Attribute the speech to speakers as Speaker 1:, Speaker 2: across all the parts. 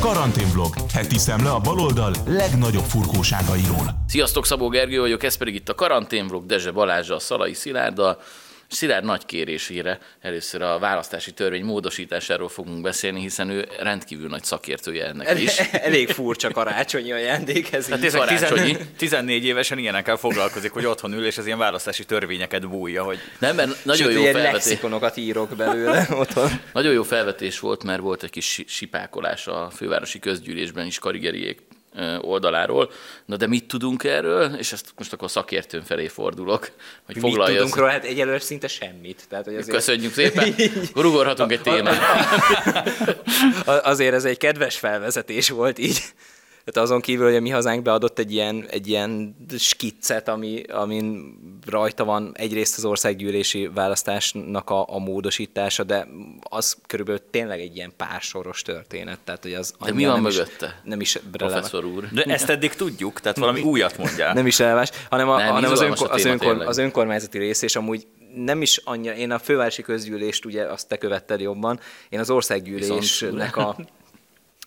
Speaker 1: Karanténvlog. Heti szemle a baloldal legnagyobb furkóságairól.
Speaker 2: Sziasztok, Szabó Gergő vagyok, ez pedig itt a karanténvlog Dezse Balázsa, Szalai Szilárddal. Szilárd nagy kérésére először a választási törvény módosításáról fogunk beszélni, hiszen ő rendkívül nagy szakértője ennek is.
Speaker 3: Elég furcsa karácsonyi ajándék ez
Speaker 2: Hát ez karácsonyi.
Speaker 4: 14 évesen ilyenekkel foglalkozik, hogy otthon ül, és az ilyen választási törvényeket bújja, hogy
Speaker 2: Nem, mert nagyon
Speaker 3: Sőt,
Speaker 2: jó,
Speaker 3: ilyen
Speaker 2: felvetés,
Speaker 3: lexikonokat írok belőle otthon.
Speaker 2: nagyon jó felvetés volt, mert volt egy kis si- sipákolás a fővárosi közgyűlésben is Karigeriék ö, oldaláról. Na de mit tudunk erről? És ezt most akkor szakértőn felé fordulok, hogy
Speaker 3: Mit
Speaker 2: foglalja
Speaker 3: tudunk
Speaker 2: össze.
Speaker 3: róla? Hát egyelőre szinte semmit. Tehát, hogy azért,
Speaker 2: Köszönjük szépen. Akkor ugorhatunk egy témát.
Speaker 3: A- azért ez egy kedves felvezetés volt így. Tehát azon kívül, hogy a mi hazánk beadott egy ilyen, egy ilyen skiccet, ami, amin rajta van egyrészt az országgyűlési választásnak a, a módosítása, de az körülbelül tényleg egy ilyen pársoros történet. Tehát, hogy az
Speaker 2: De mi van
Speaker 3: nem is-
Speaker 2: mögötte?
Speaker 3: Nem is.
Speaker 2: Professzor úr.
Speaker 4: de ezt eddig tudjuk, tehát valami újat mondjál.
Speaker 3: Nem is releváns, hanem, a,
Speaker 2: Nem,
Speaker 3: hanem az,
Speaker 2: a
Speaker 3: az, önkor, az önkormányzati rész, és amúgy nem is annyira, én a fővárosi közgyűlést, ugye azt te követted jobban, én az országgyűlésnek a,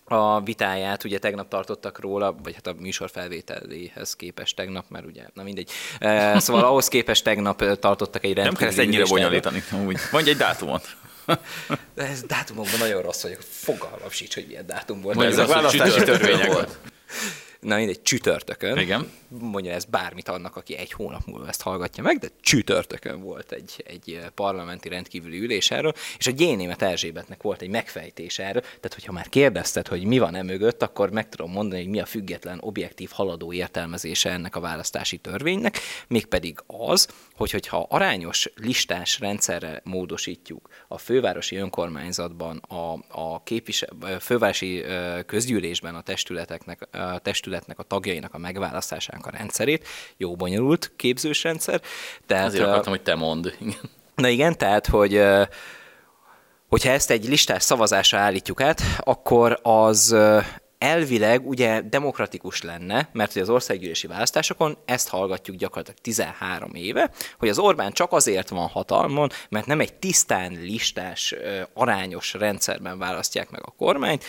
Speaker 3: a vitáját ugye tegnap tartottak róla, vagy hát a műsor felvételéhez képest tegnap, mert ugye, na mindegy. Eh, Szóval ahhoz képest tegnap eh, tartottak egy
Speaker 4: Nem
Speaker 3: rendkívüli
Speaker 4: kell ezt ennyire bonyolítani. Úgy. Mondj egy dátumot.
Speaker 3: De ez dátumokban nagyon rossz vagyok, fogalmam sincs, hogy milyen dátum volt.
Speaker 2: Mondjuk
Speaker 3: Ez a
Speaker 4: választási törvények
Speaker 2: volt.
Speaker 3: Na mindegy, csütörtökön.
Speaker 4: Igen.
Speaker 3: Mondja ez bármit annak, aki egy hónap múlva ezt hallgatja meg, de csütörtökön volt egy, egy parlamenti rendkívüli ülés erről, és a Gyénémet Erzsébetnek volt egy megfejtés erről, tehát hogyha már kérdezted, hogy mi van e mögött, akkor meg tudom mondani, hogy mi a független, objektív, haladó értelmezése ennek a választási törvénynek, mégpedig az, hogy hogyha arányos listás rendszerre módosítjuk a fővárosi önkormányzatban, a, a képvisel, fővárosi közgyűlésben a testületeknek, a testületnek a tagjainak a megválasztásának a rendszerét, jó bonyolult képzős rendszer. Tehát,
Speaker 2: Azért akartam, hogy te mondd.
Speaker 3: Na igen, tehát, hogy hogyha ezt egy listás szavazásra állítjuk át, akkor az elvileg ugye demokratikus lenne, mert hogy az országgyűlési választásokon ezt hallgatjuk gyakorlatilag 13 éve, hogy az Orbán csak azért van hatalmon, mert nem egy tisztán listás, arányos rendszerben választják meg a kormányt,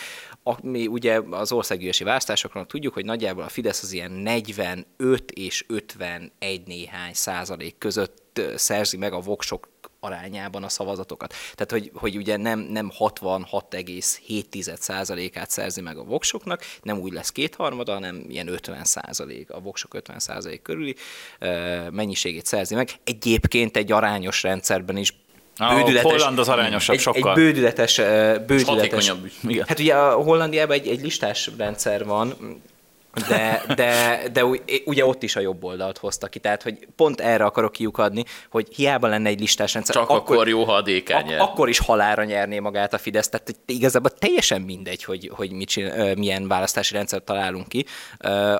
Speaker 3: mi ugye az országgyűlési választásokon tudjuk, hogy nagyjából a Fidesz az ilyen 45 és 51 néhány százalék között szerzi meg a voksok arányában a szavazatokat. Tehát, hogy, hogy ugye nem, nem 66,7%-át szerzi meg a voksoknak, nem úgy lesz kétharmada, hanem ilyen 50 százalék, a voksok 50 százalék körüli ö, mennyiségét szerzi meg. Egyébként egy arányos rendszerben is
Speaker 4: A Holland az arányosabb
Speaker 3: egy,
Speaker 4: sokkal.
Speaker 3: Egy bődületes, bődületes
Speaker 2: hatékonyabb is. Igen.
Speaker 3: Hát ugye a Hollandiában egy, egy listás rendszer van, de, de, de ugy- ugye ott is a jobb oldalt hozta ki, tehát hogy pont erre akarok kiukadni, hogy hiába lenne egy listás rendszer,
Speaker 2: Csak akkor, jó, ha a DK
Speaker 3: ak-
Speaker 2: nyer.
Speaker 3: akkor is halára nyerné magát a Fidesz, tehát hogy igazából teljesen mindegy, hogy, hogy mit csinál, milyen választási rendszert találunk ki.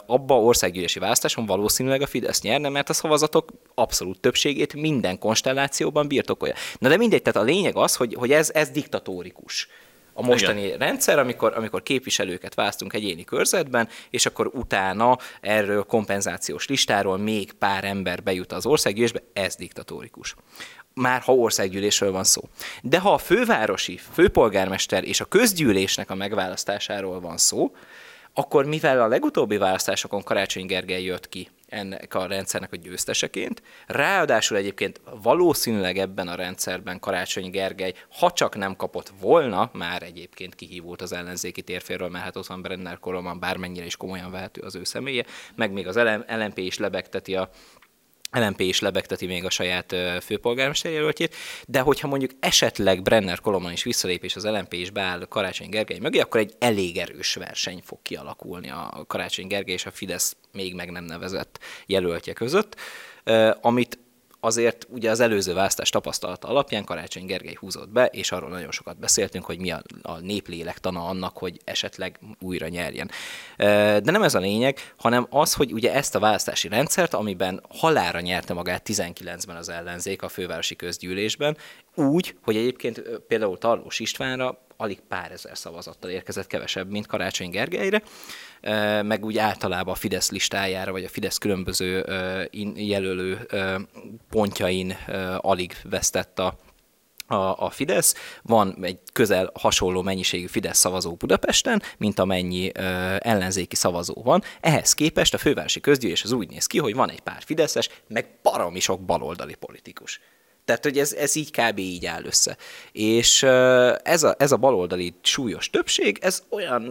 Speaker 3: Abba országgyűlési választáson valószínűleg a Fidesz nyerne, mert a szavazatok abszolút többségét minden konstellációban birtokolja. Na de mindegy, tehát a lényeg az, hogy, hogy ez, ez diktatórikus a mostani Igen. rendszer, amikor, amikor képviselőket választunk egyéni körzetben, és akkor utána erről kompenzációs listáról még pár ember bejut az országgyűlésbe, ez diktatórikus. Már ha országgyűlésről van szó. De ha a fővárosi, főpolgármester és a közgyűlésnek a megválasztásáról van szó, akkor mivel a legutóbbi választásokon Karácsony Gergely jött ki ennek a rendszernek a győzteseként, ráadásul egyébként valószínűleg ebben a rendszerben Karácsony Gergely, ha csak nem kapott volna, már egyébként kihívult az ellenzéki térférről, mert hát ott van Brenner Koloman, bármennyire is komolyan vehető az ő személye, meg még az LMP is lebegteti a LMP is lebegteti még a saját főpolgármester jelöltjét, de hogyha mondjuk esetleg Brenner Koloman is visszalép, és az LMP is beáll Karácsony Gergely mögé, akkor egy elég erős verseny fog kialakulni a Karácsony Gergely és a Fidesz még meg nem nevezett jelöltje között, amit azért ugye az előző választás tapasztalata alapján Karácsony Gergely húzott be, és arról nagyon sokat beszéltünk, hogy mi a, a néplélektana annak, hogy esetleg újra nyerjen. De nem ez a lényeg, hanem az, hogy ugye ezt a választási rendszert, amiben halára nyerte magát 19-ben az ellenzék a fővárosi közgyűlésben, úgy, hogy egyébként például Tarlós Istvánra alig pár ezer szavazattal érkezett kevesebb, mint Karácsony Gergelyre, meg úgy általában a Fidesz listájára, vagy a Fidesz különböző jelölő pontjain alig vesztett a a, Fidesz, van egy közel hasonló mennyiségű Fidesz szavazó Budapesten, mint amennyi ö, ellenzéki szavazó van. Ehhez képest a fővárosi közgyűlés az úgy néz ki, hogy van egy pár Fideszes, meg baromi sok baloldali politikus. Tehát, hogy ez, ez így kb. így áll össze. És ez a, ez a baloldali súlyos többség, ez olyan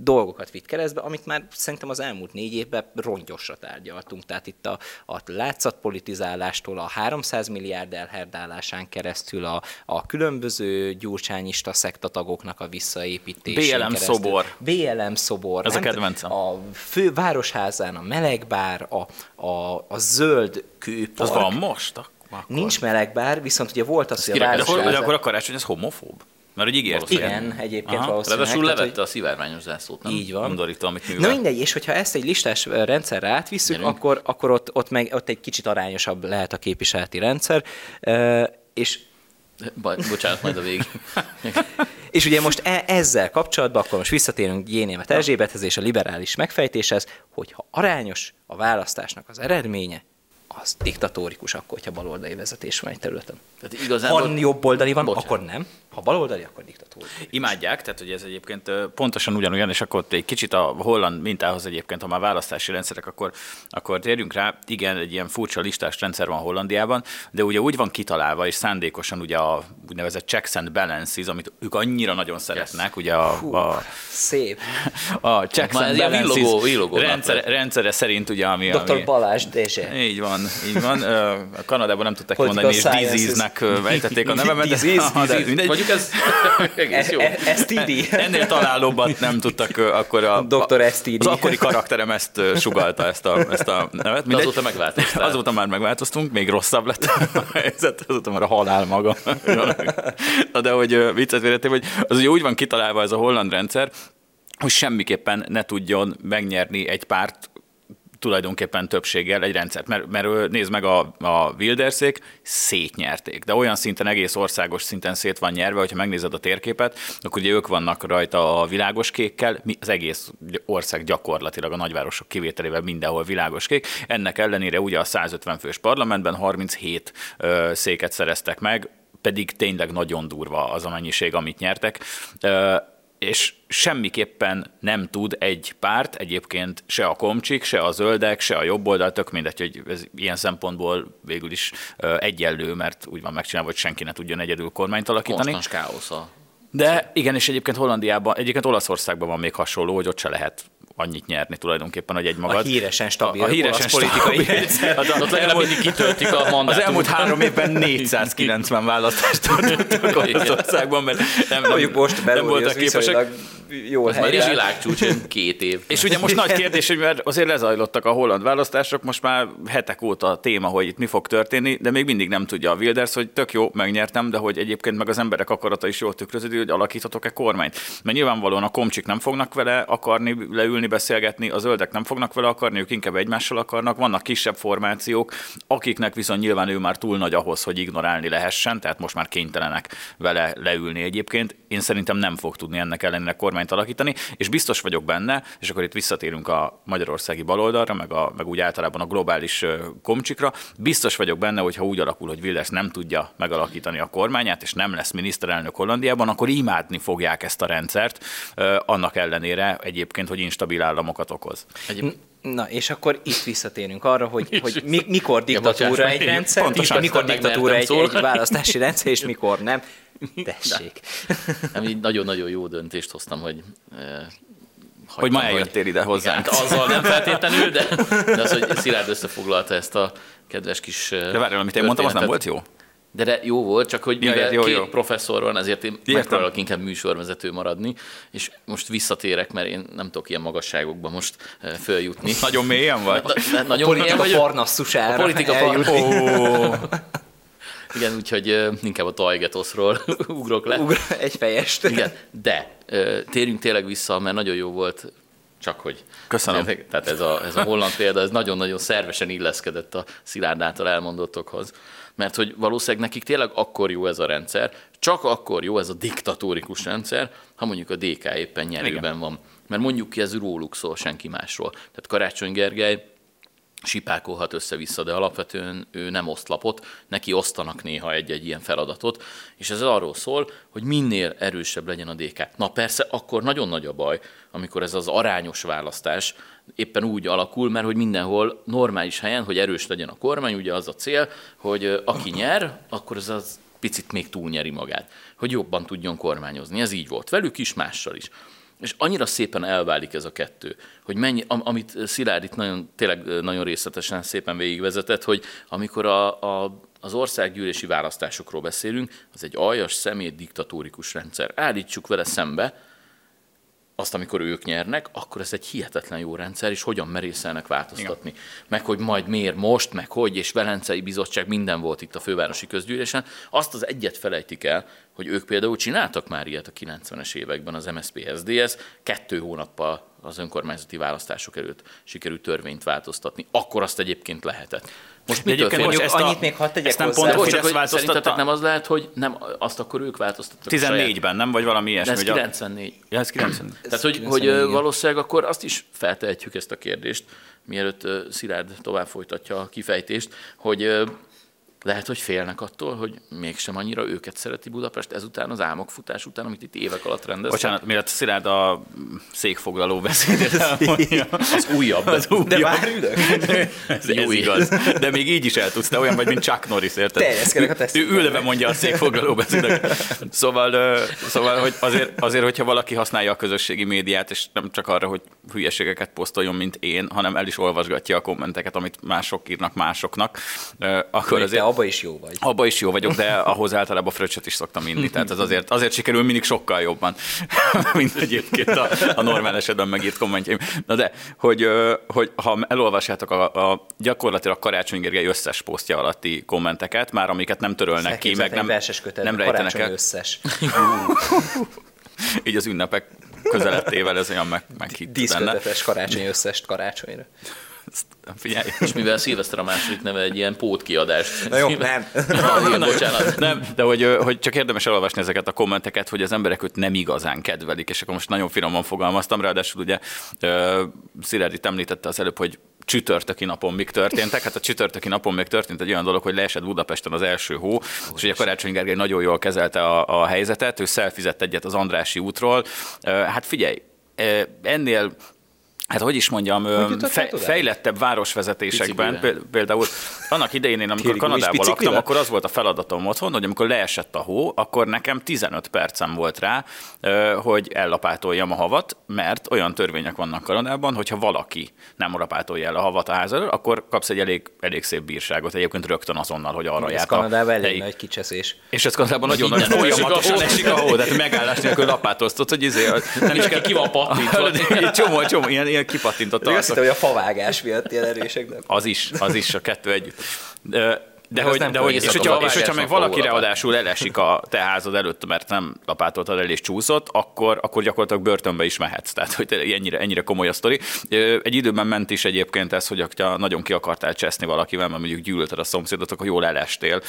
Speaker 3: dolgokat vitt keresztbe, amit már szerintem az elmúlt négy évben rongyosra tárgyaltunk. Tehát itt a, a látszatpolitizálástól a 300 milliárd elherdálásán keresztül a, a különböző gyurcsányista szektatagoknak a visszaépítésén
Speaker 4: BLM
Speaker 3: keresztül.
Speaker 4: szobor.
Speaker 3: BLM szobor.
Speaker 4: Ez a kedvencem.
Speaker 3: A fővárosházán a melegbár, a, a, a zöld kőpark.
Speaker 4: Az van most? Akkor.
Speaker 3: Nincs melegbár, viszont ugye volt az, hogy a
Speaker 2: kireked-
Speaker 4: De akkor, hogy akkor a karácsony ez homofób? Mert hogy ígért.
Speaker 3: Igen, egyébként
Speaker 4: Aha.
Speaker 3: valószínűleg.
Speaker 2: Ráadásul levette a szivárványos zászlót, nem?
Speaker 3: hogy Így van.
Speaker 4: Undorító, amit művel.
Speaker 3: Na mindegy, és hogyha ezt egy listás rendszerre átvisszük,
Speaker 2: Gyerünk.
Speaker 3: akkor, akkor ott, ott, meg, ott egy kicsit arányosabb lehet a képviseleti rendszer, Ö, és
Speaker 2: Baj, bocsánat, majd a végig.
Speaker 3: És ugye most e- ezzel kapcsolatban, akkor most visszatérünk Jénémet Erzsébethez és a liberális megfejtéshez, hogyha arányos a választásnak az eredménye, az diktatórikus akkor, hogyha baloldali vezetés van egy területen.
Speaker 2: Tehát igazából...
Speaker 3: Ha jobboldali van,
Speaker 2: Bocsánat.
Speaker 3: akkor nem. Ha baloldali, akkor diktatórikus.
Speaker 4: Imádják, tehát hogy ez egyébként pontosan ugyanolyan, és akkor egy kicsit a holland mintához egyébként, ha már választási rendszerek, akkor, akkor térjünk rá. Igen, egy ilyen furcsa listás rendszer van Hollandiában, de ugye úgy van kitalálva, és szándékosan ugye a úgynevezett checks and balances, amit ők annyira nagyon szeretnek, ugye a, a,
Speaker 3: Szép.
Speaker 4: a checks and balances
Speaker 2: villogó- villogónak
Speaker 4: rendszere,
Speaker 2: lett.
Speaker 4: rendszere szerint ugye, ami...
Speaker 3: Dr.
Speaker 4: ami
Speaker 3: Balázs Dezse.
Speaker 4: így van, így van. A Kanadában nem tudták mondani, és. Disease-nek ejtették a nevemet. de-
Speaker 3: Disease,
Speaker 4: Aha, de mindegy.
Speaker 2: Mondjuk ez egész jó.
Speaker 3: E- STD.
Speaker 4: Ennél találóbbat nem tudtak akkor a,
Speaker 3: Dr. STD.
Speaker 4: az akkori karakterem ezt sugalta, ezt a, ezt a nevet.
Speaker 2: De azóta megváltoztál.
Speaker 4: Azóta már megváltoztunk, még rosszabb lett a helyzet, azóta már a halál maga. Na de hogy viccet félretéve, hogy az ugye úgy van kitalálva ez a holland rendszer, hogy semmiképpen ne tudjon megnyerni egy párt tulajdonképpen többséggel egy rendszert, mert, mert nézd meg a, a Wilderszék, szétnyerték, de olyan szinten, egész országos szinten szét van nyerve, hogyha megnézed a térképet, akkor ugye ők vannak rajta a világos kékkel, mi- az egész ország gyakorlatilag a nagyvárosok kivételével mindenhol világos kék. Ennek ellenére ugye a 150 fős parlamentben 37 ö, széket szereztek meg, pedig tényleg nagyon durva az a mennyiség, amit nyertek. Ö, és semmiképpen nem tud egy párt, egyébként se a komcsik, se a zöldek, se a jobboldal, tök mindegy, hogy ez ilyen szempontból végül is egyenlő, mert úgy van megcsinálva, hogy senki ne tudjon egyedül kormányt alakítani.
Speaker 2: Konstans káosz a
Speaker 4: De igen, és egyébként Hollandiában, egyébként Olaszországban van még hasonló, hogy ott se lehet annyit nyerni tulajdonképpen, hogy egy magad.
Speaker 3: A híresen stabil
Speaker 4: a, a híresen
Speaker 3: politikai rendszer.
Speaker 4: Hát
Speaker 2: Ott legalább mindig kitöltik a mandátumot.
Speaker 4: Az elmúlt három évben 490 választást tartottak Olaszországban, mert nem, nem,
Speaker 3: most
Speaker 4: nem voltak
Speaker 3: az
Speaker 4: képesek.
Speaker 3: Jól
Speaker 2: Ez már is világcsúcs, két év.
Speaker 4: És ugye most nagy kérdés, hogy mert azért lezajlottak a holland választások, most már hetek óta a téma, hogy itt mi fog történni, de még mindig nem tudja a Wilders, hogy tök jó, megnyertem, de hogy egyébként meg az emberek akarata is jól tükröződik, hogy alakíthatok-e kormányt. Mert nyilvánvalóan a komcsik nem fognak vele akarni leülni, beszélgetni, a zöldek nem fognak vele akarni, ők inkább egymással akarnak, vannak kisebb formációk, akiknek viszont nyilván ő már túl nagy ahhoz, hogy ignorálni lehessen, tehát most már kénytelenek vele leülni egyébként. Én szerintem nem fog tudni ennek ellenére kormányt alakítani, és biztos vagyok benne, és akkor itt visszatérünk a magyarországi baloldalra, meg, a, meg úgy általában a globális komcsikra, biztos vagyok benne, hogy ha úgy alakul, hogy Wilders nem tudja megalakítani a kormányát, és nem lesz miniszterelnök Hollandiában, akkor imádni fogják ezt a rendszert, annak ellenére egyébként, hogy instabil államokat okoz.
Speaker 2: Egyéb,
Speaker 3: Na, és akkor itt visszatérünk arra, hogy, hogy mi, mikor
Speaker 2: Ja,
Speaker 3: diktatúra
Speaker 2: bocsánat,
Speaker 3: egy
Speaker 2: igen,
Speaker 3: rendszer,
Speaker 4: pontosan.
Speaker 3: mikor
Speaker 2: Aztán
Speaker 3: diktatúra egy, egy
Speaker 2: szólni.
Speaker 3: választási rendszer, és mikor nem. Tessék.
Speaker 2: nem, így nagyon-nagyon jó döntést hoztam, hogy eh,
Speaker 4: Hogy ma
Speaker 2: hagytam,
Speaker 4: eljöttél ide
Speaker 2: Igen,
Speaker 4: hozzánk.
Speaker 2: hát azzal nem feltétlenül, de, de az, hogy Szilárd összefoglalta ezt a kedves kis eh,
Speaker 4: De várjál, amit én mondtam, az nem volt jó?
Speaker 2: De, de jó volt, csak hogy mivel
Speaker 4: jó,
Speaker 2: két
Speaker 4: jó.
Speaker 2: professzor van, ezért én
Speaker 4: Értem.
Speaker 2: megpróbálok inkább műsorvezető maradni, és most visszatérek, mert én nem tudok ilyen magasságokba most eh, följutni.
Speaker 4: Nagyon mélyen vagy?
Speaker 2: Na, na, nagyon
Speaker 3: Politika
Speaker 2: mélyen vagyok.
Speaker 3: farnasszusára.
Speaker 2: A politika Igen, úgyhogy eh, inkább a Tajgetoszról ugrok le.
Speaker 3: Ugra egy fejest.
Speaker 2: Igen, de ö, térjünk tényleg vissza, mert nagyon jó volt, csak hogy.
Speaker 4: Köszönöm.
Speaker 2: Tehát ez a, ez a holland példa, ez nagyon-nagyon szervesen illeszkedett a Szilárd által elmondottokhoz. Mert hogy valószínűleg nekik tényleg akkor jó ez a rendszer, csak akkor jó ez a diktatórikus rendszer, ha mondjuk a DK éppen nyerőben van. Mert mondjuk ki, ez róluk szól, senki másról. Tehát Karácsony Gergely sipákolhat össze-vissza, de alapvetően ő nem osztlapot, neki osztanak néha egy-egy ilyen feladatot, és ez arról szól, hogy minél erősebb legyen a DK. Na persze, akkor nagyon nagy a baj, amikor ez az arányos választás éppen úgy alakul, mert hogy mindenhol normális helyen, hogy erős legyen a kormány, ugye az a cél, hogy aki nyer, akkor ez az picit még túlnyeri magát, hogy jobban tudjon kormányozni. Ez így volt velük is, mással is. És annyira szépen elválik ez a kettő, hogy mennyi, am, amit Szilárd itt nagyon, tényleg nagyon részletesen szépen végigvezetett, hogy amikor a, a, az országgyűlési választásokról beszélünk, az egy aljas, szemét, diktatórikus rendszer. Állítsuk vele szembe, azt, amikor ők nyernek, akkor ez egy hihetetlen jó rendszer, és hogyan merészelnek változtatni. Igen. Meg hogy majd miért most, meg hogy, és Velencei Bizottság, minden volt itt a fővárosi közgyűlésen. Azt az egyet felejtik el, hogy ők például csináltak már ilyet a 90-es években az MSZP SZDSZ, kettő hónappal az önkormányzati választások előtt sikerült törvényt változtatni. Akkor azt egyébként lehetett. Most mi
Speaker 4: egyébként most ezt a-
Speaker 3: annyit még hadd tegyek
Speaker 4: ezt nem
Speaker 3: hozzá.
Speaker 4: pont
Speaker 2: csak hogy
Speaker 4: változtatta?
Speaker 2: szerintetek nem az lehet, hogy nem, azt akkor ők változtattak. a saját-
Speaker 4: 14-ben, nem? Vagy valami
Speaker 2: De
Speaker 4: ilyesmi.
Speaker 2: ez
Speaker 4: hogy a-
Speaker 2: 94.
Speaker 4: Ja, ez 94.
Speaker 2: Tehát, hogy,
Speaker 3: 94,
Speaker 2: hogy valószínűleg akkor azt is feltehetjük ezt a kérdést, mielőtt Szilárd tovább folytatja a kifejtést, hogy lehet, hogy félnek attól, hogy mégsem annyira őket szereti Budapest ezután, az álmokfutás után, amit itt évek alatt rendeztek.
Speaker 4: Bocsánat, mielőtt Szilárd a székfoglaló elmondja.
Speaker 2: Az újabb.
Speaker 4: Az újabb.
Speaker 3: De már ülök.
Speaker 4: ez, ez igaz. De még így is el tudsz, te olyan vagy, mint Chuck Norris, érted?
Speaker 3: Terjeszkedek a
Speaker 4: Ő,
Speaker 3: tesztben.
Speaker 4: ő ülve mondja a székfoglaló beszédeket. Szóval, szóval hogy azért, azért, hogyha valaki használja a közösségi médiát, és nem csak arra, hogy hülyeségeket posztoljon, mint én, hanem el is olvasgatja a kommenteket, amit mások írnak másoknak, akkor azért
Speaker 3: abba is jó vagy.
Speaker 4: abba is jó vagyok, de ahhoz általában fröccsöt is szoktam inni, tehát ez azért, azért sikerül mindig sokkal jobban, mint egyébként a, a normál esetben megírt kommentjeim. Na de, hogy, hogy ha elolvassátok a, a gyakorlatilag Karácsony Gergely összes posztja alatti kommenteket, már amiket nem törölnek ki, meg nem,
Speaker 3: verses kötet,
Speaker 4: nem rejtenek
Speaker 3: karácsony
Speaker 4: el,
Speaker 3: összes.
Speaker 4: így az ünnepek közelettével ez olyan meg.
Speaker 3: Díszkötetes karácsony összest karácsonyra.
Speaker 4: Figyelj,
Speaker 2: És mivel Szilveszter a második neve egy ilyen pótkiadást.
Speaker 3: Na jó, nem.
Speaker 2: Na, bocsánat.
Speaker 4: Nem, de hogy, hogy csak érdemes elolvasni ezeket a kommenteket, hogy az emberek őt nem igazán kedvelik, és akkor most nagyon finoman fogalmaztam, ráadásul ugye ö, Szilárd itt említette az előbb, hogy csütörtöki napon mik történtek. Hát a csütörtöki napon még történt egy olyan dolog, hogy leesett Budapesten az első hó, és ugye Karácsony Gergely nagyon jól kezelte a, a helyzetet, ő szelfizett egyet az Andrási útról. Hát figyelj, ennél Hát hogy is mondjam, fej,
Speaker 3: odáig?
Speaker 4: fejlettebb városvezetésekben,
Speaker 2: Biciklivel.
Speaker 4: péld- például annak idején én, amikor Kanadában laktam, akkor az volt a feladatom otthon, hogy amikor leesett a hó, akkor nekem 15 percem volt rá, hogy ellapátoljam a havat, mert olyan törvények vannak Kanadában, hogyha valaki nem lapátolja el a havat a ház elől, akkor kapsz egy elég, elég szép bírságot, egyébként rögtön azonnal, hogy arra
Speaker 3: Ez
Speaker 4: járt
Speaker 3: Kanadában
Speaker 4: a
Speaker 3: elég
Speaker 4: helyi-
Speaker 3: nagy kicseszés.
Speaker 4: és ez Kanadában nagyon nagy folyamatosan
Speaker 2: hó.
Speaker 4: esik a hó, tehát megállás nélkül lapátoztat, hogy izé, nem is kell
Speaker 2: ki van pattintva.
Speaker 4: Egy csomó, csomó, ilyen, ilyen kipattintott
Speaker 3: Még azt hittem, hogy a favágás miatt ilyen erősek, de...
Speaker 4: Az is, az is a kettő együtt. De, hogy,
Speaker 3: nem
Speaker 4: de hogy, és, hogyha, és hogyha meg valaki ráadásul elesik a te házad előtt, mert nem lapátoltad el és csúszott, akkor, akkor gyakorlatilag börtönbe is mehetsz. Tehát, hogy ennyire, ennyire komoly a sztori. Egy időben ment is egyébként ez, hogy ha nagyon ki akartál cseszni valakivel, mert mondjuk gyűlölted a szomszédot, akkor jól elestél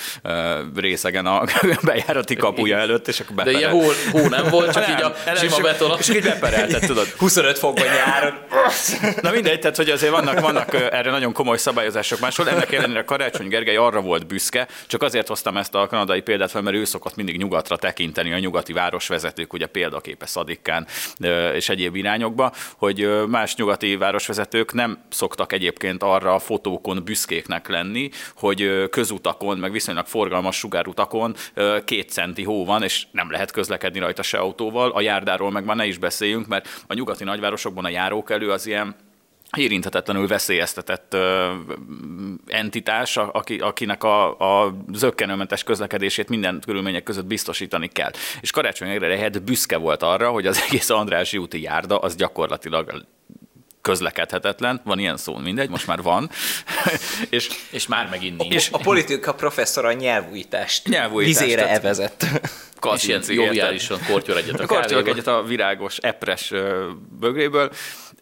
Speaker 4: részegen a bejárati kapuja előtt, és akkor
Speaker 2: De ilyen
Speaker 4: beperelt.
Speaker 2: hó, hó nem volt, csak
Speaker 4: Nem,
Speaker 2: így a
Speaker 4: elesik,
Speaker 2: sima beton.
Speaker 4: És így beperelted, tudod.
Speaker 3: 25 fokban nyáron.
Speaker 4: Na mindegy, tehát hogy azért vannak, vannak erre nagyon komoly szabályozások máshol. Ennek ellenére Karácsony Gergely arra volt büszke, csak azért hoztam ezt a kanadai példát fel, mert ő szokott mindig nyugatra tekinteni, a nyugati városvezetők, ugye példaképe Szadikkán és egyéb irányokba, hogy más nyugati városvezetők nem szoktak egyébként arra a fotókon büszkéknek lenni, hogy közutakon, meg viszonylag forgalmas sugárutakon két centi hó van, és nem lehet közlekedni rajta se autóval, a járdáról meg már ne is beszéljünk, mert a nyugati nagyvárosokban a járókelő az ilyen érinthetetlenül veszélyeztetett ö, entitás, a- aki, akinek a, a zöggenőmentes közlekedését minden körülmények között biztosítani kell. És Karácsony lehet büszke volt arra, hogy az egész Andrássy úti járda az gyakorlatilag közlekedhetetlen, van ilyen szó, mindegy, most már van. és
Speaker 2: És már megint nincs.
Speaker 3: És a politika professzor a nyelvújítást,
Speaker 4: Nyelvújítást,
Speaker 3: vizére
Speaker 4: tehát-
Speaker 3: evezett.
Speaker 2: és ilyen
Speaker 4: Kazinci,
Speaker 2: joviálisan kortyor egyet a
Speaker 4: Kortyolok
Speaker 2: kávéba.
Speaker 4: egyet a virágos, epres bögréből,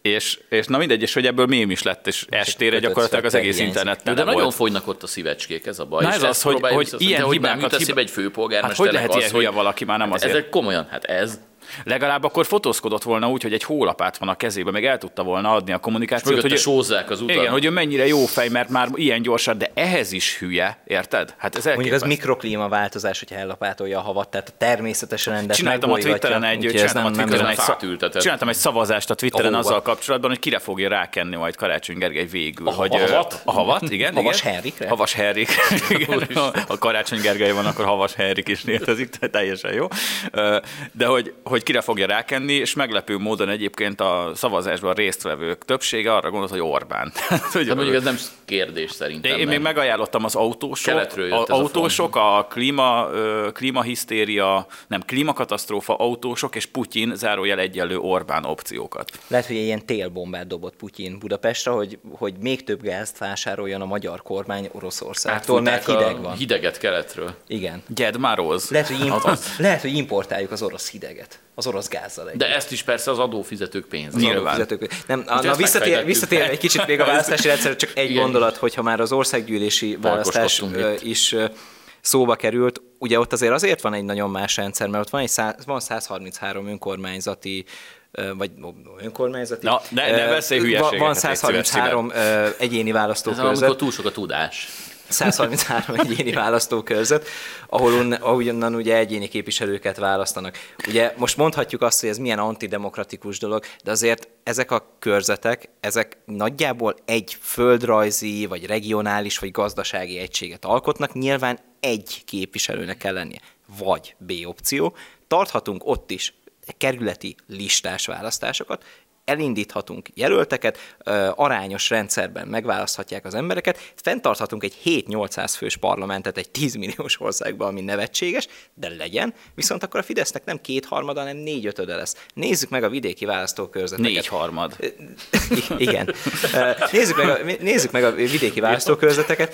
Speaker 4: és, és na mindegy, és hogy ebből mém is lett, és estére gyakorlatilag az egész
Speaker 3: hiányzik.
Speaker 4: internet
Speaker 2: De, nagyon
Speaker 4: volt.
Speaker 2: fogynak ott a szívecskék, ez a baj.
Speaker 4: Na ez az, hogy- hogy ilyen
Speaker 2: de hogy nem
Speaker 4: hibákat
Speaker 2: egy főpolgármesternek
Speaker 4: Hát hogy lehet
Speaker 2: az,
Speaker 4: ilyen
Speaker 2: hogy
Speaker 4: valaki, már nem
Speaker 2: Hát
Speaker 4: azért.
Speaker 2: Ezek komolyan, hát ez,
Speaker 4: Legalább akkor fotózkodott volna úgy, hogy egy hólapát van a kezébe, meg el tudta volna adni a kommunikációt. Hogy
Speaker 2: sózzák az utat.
Speaker 4: Igen, hogy ő mennyire jó fej, mert már ilyen gyorsan, de ehhez is hülye, érted? Hát ez
Speaker 3: Mondjuk az
Speaker 4: elképesztő.
Speaker 3: mikroklímaváltozás, hogyha ellapátolja a havat, tehát a természetes rendet
Speaker 4: Csináltam a Twitteren egy, csináltam a
Speaker 3: nem- nem-
Speaker 4: Twitteren egy,
Speaker 2: fát
Speaker 4: sza-
Speaker 2: ültetett.
Speaker 4: csináltam egy szavazást a Twitteren
Speaker 3: A
Speaker 4: azzal kapcsolatban, hogy kire fogja rákenni majd Karácsony Gergely végül.
Speaker 2: A-
Speaker 4: hogy,
Speaker 2: a havat?
Speaker 4: A havat, igen.
Speaker 3: Havas
Speaker 4: igen.
Speaker 3: Henrikre?
Speaker 4: Havas Henrik. igen, a Karácsony Gergely van, akkor Havas Henrik is létezik, tehát teljesen jó. De hogy, hogy kire fogja rákenni, és meglepő módon egyébként a szavazásban résztvevők többsége arra gondolt, hogy Orbán. hogy
Speaker 2: De mondjuk ez nem kérdés szerintem.
Speaker 4: de én még megajánlottam az autósok, a,
Speaker 2: ez a
Speaker 4: autósok, a klíma, klímahisztéria, nem, klímakatasztrófa, autósok és Putyin zárójel egyenlő Orbán opciókat.
Speaker 3: Lehet, hogy egy ilyen télbombát dobott Putyin Budapestre, hogy, hogy még több gázt vásároljon a magyar kormány Oroszországtól, mert hideg
Speaker 2: a
Speaker 3: van.
Speaker 2: Hideget keletről.
Speaker 3: Igen.
Speaker 4: Gyed már rossz.
Speaker 3: Lehet hogy, imp- lehet, hogy importáljuk az orosz hideget. Az orosz gázzal együtt.
Speaker 2: De ezt is persze az adófizetők pénzt.
Speaker 4: Nyilván.
Speaker 3: adófizetők. Nem, na, visszatér, visszatér egy kicsit még a választási rendszer, csak egy
Speaker 2: Igen.
Speaker 3: gondolat, hogyha már az országgyűlési választás is szóba került, ugye ott azért azért van egy nagyon más rendszer, mert ott van, egy száz, van 133 önkormányzati vagy önkormányzati.
Speaker 4: Na, ne- ne beszélj
Speaker 3: van-
Speaker 4: hülyeségeket,
Speaker 3: Van
Speaker 4: légy szíves,
Speaker 3: 133 ö, egyéni
Speaker 2: Ez
Speaker 3: választókörzet.
Speaker 2: amikor túl sok a tudás.
Speaker 3: 133 egyéni választókörzet, ahol un, ahonnan ugye egyéni képviselőket választanak. Ugye most mondhatjuk azt, hogy ez milyen antidemokratikus dolog, de azért ezek a körzetek, ezek nagyjából egy földrajzi, vagy regionális, vagy gazdasági egységet alkotnak, nyilván egy képviselőnek kell lennie. Vagy B opció, tarthatunk ott is kerületi listás választásokat, elindíthatunk jelölteket, arányos rendszerben megválaszthatják az embereket, fenntarthatunk egy 7-800 fős parlamentet egy 10 milliós országban, ami nevetséges, de legyen, viszont akkor a Fidesznek nem kétharmada, hanem négy-ötöde lesz. Nézzük meg a vidéki választókörzeteket.
Speaker 4: Négy harmad.
Speaker 3: Igen. Nézzük meg, a, nézzük meg a vidéki választókörzeteket.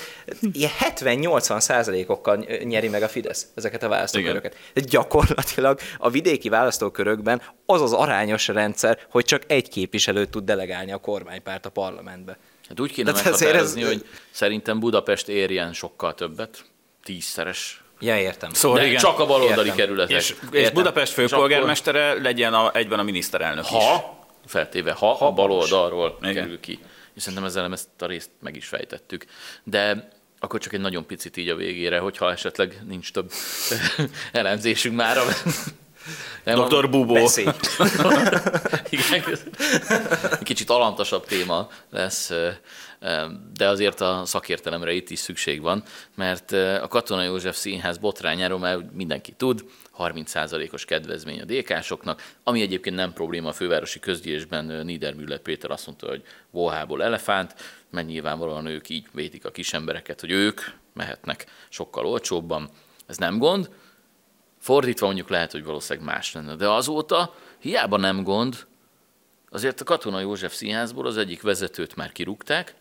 Speaker 3: Ilyen 70-80 százalékokkal nyeri meg a Fidesz ezeket a választóköröket. De gyakorlatilag a vidéki választókörökben az az arányos rendszer, hogy csak egy képviselőt tud delegálni a kormánypárt a parlamentbe.
Speaker 2: Hát úgy kéne meghatározni,
Speaker 3: ez-
Speaker 2: hogy szerintem Budapest érjen sokkal többet. Tízszeres.
Speaker 3: Ja, értem.
Speaker 4: Szóval
Speaker 2: De
Speaker 4: igen.
Speaker 2: csak a baloldali
Speaker 3: Értem.
Speaker 2: kerületek.
Speaker 4: És, és
Speaker 3: Értem.
Speaker 4: Budapest főpolgármestere legyen a, egyben a miniszterelnök is.
Speaker 2: Ha, feltéve, ha, ha a baloldalról kerül ki. És szerintem ezzel ezt a részt meg is fejtettük. De akkor csak egy nagyon picit így a végére, hogyha esetleg nincs több elemzésünk már. Nem,
Speaker 4: Dr. Bubó.
Speaker 3: Beszélj.
Speaker 2: Igen, kicsit alantasabb téma lesz, de azért a szakértelemre itt is szükség van, mert a Katona József Színház botrányáról már mindenki tud, 30%-os kedvezmény a DK-soknak, ami egyébként nem probléma a fővárosi közgyűlésben Niedermüller Péter azt mondta, hogy volhából elefánt, mert nyilvánvalóan ők így védik a kis embereket, hogy ők mehetnek sokkal olcsóbban. Ez nem gond, Fordítva mondjuk lehet, hogy valószínűleg más lenne. De azóta hiába nem gond, azért a Katona József Színházból az egyik vezetőt már kirúgták,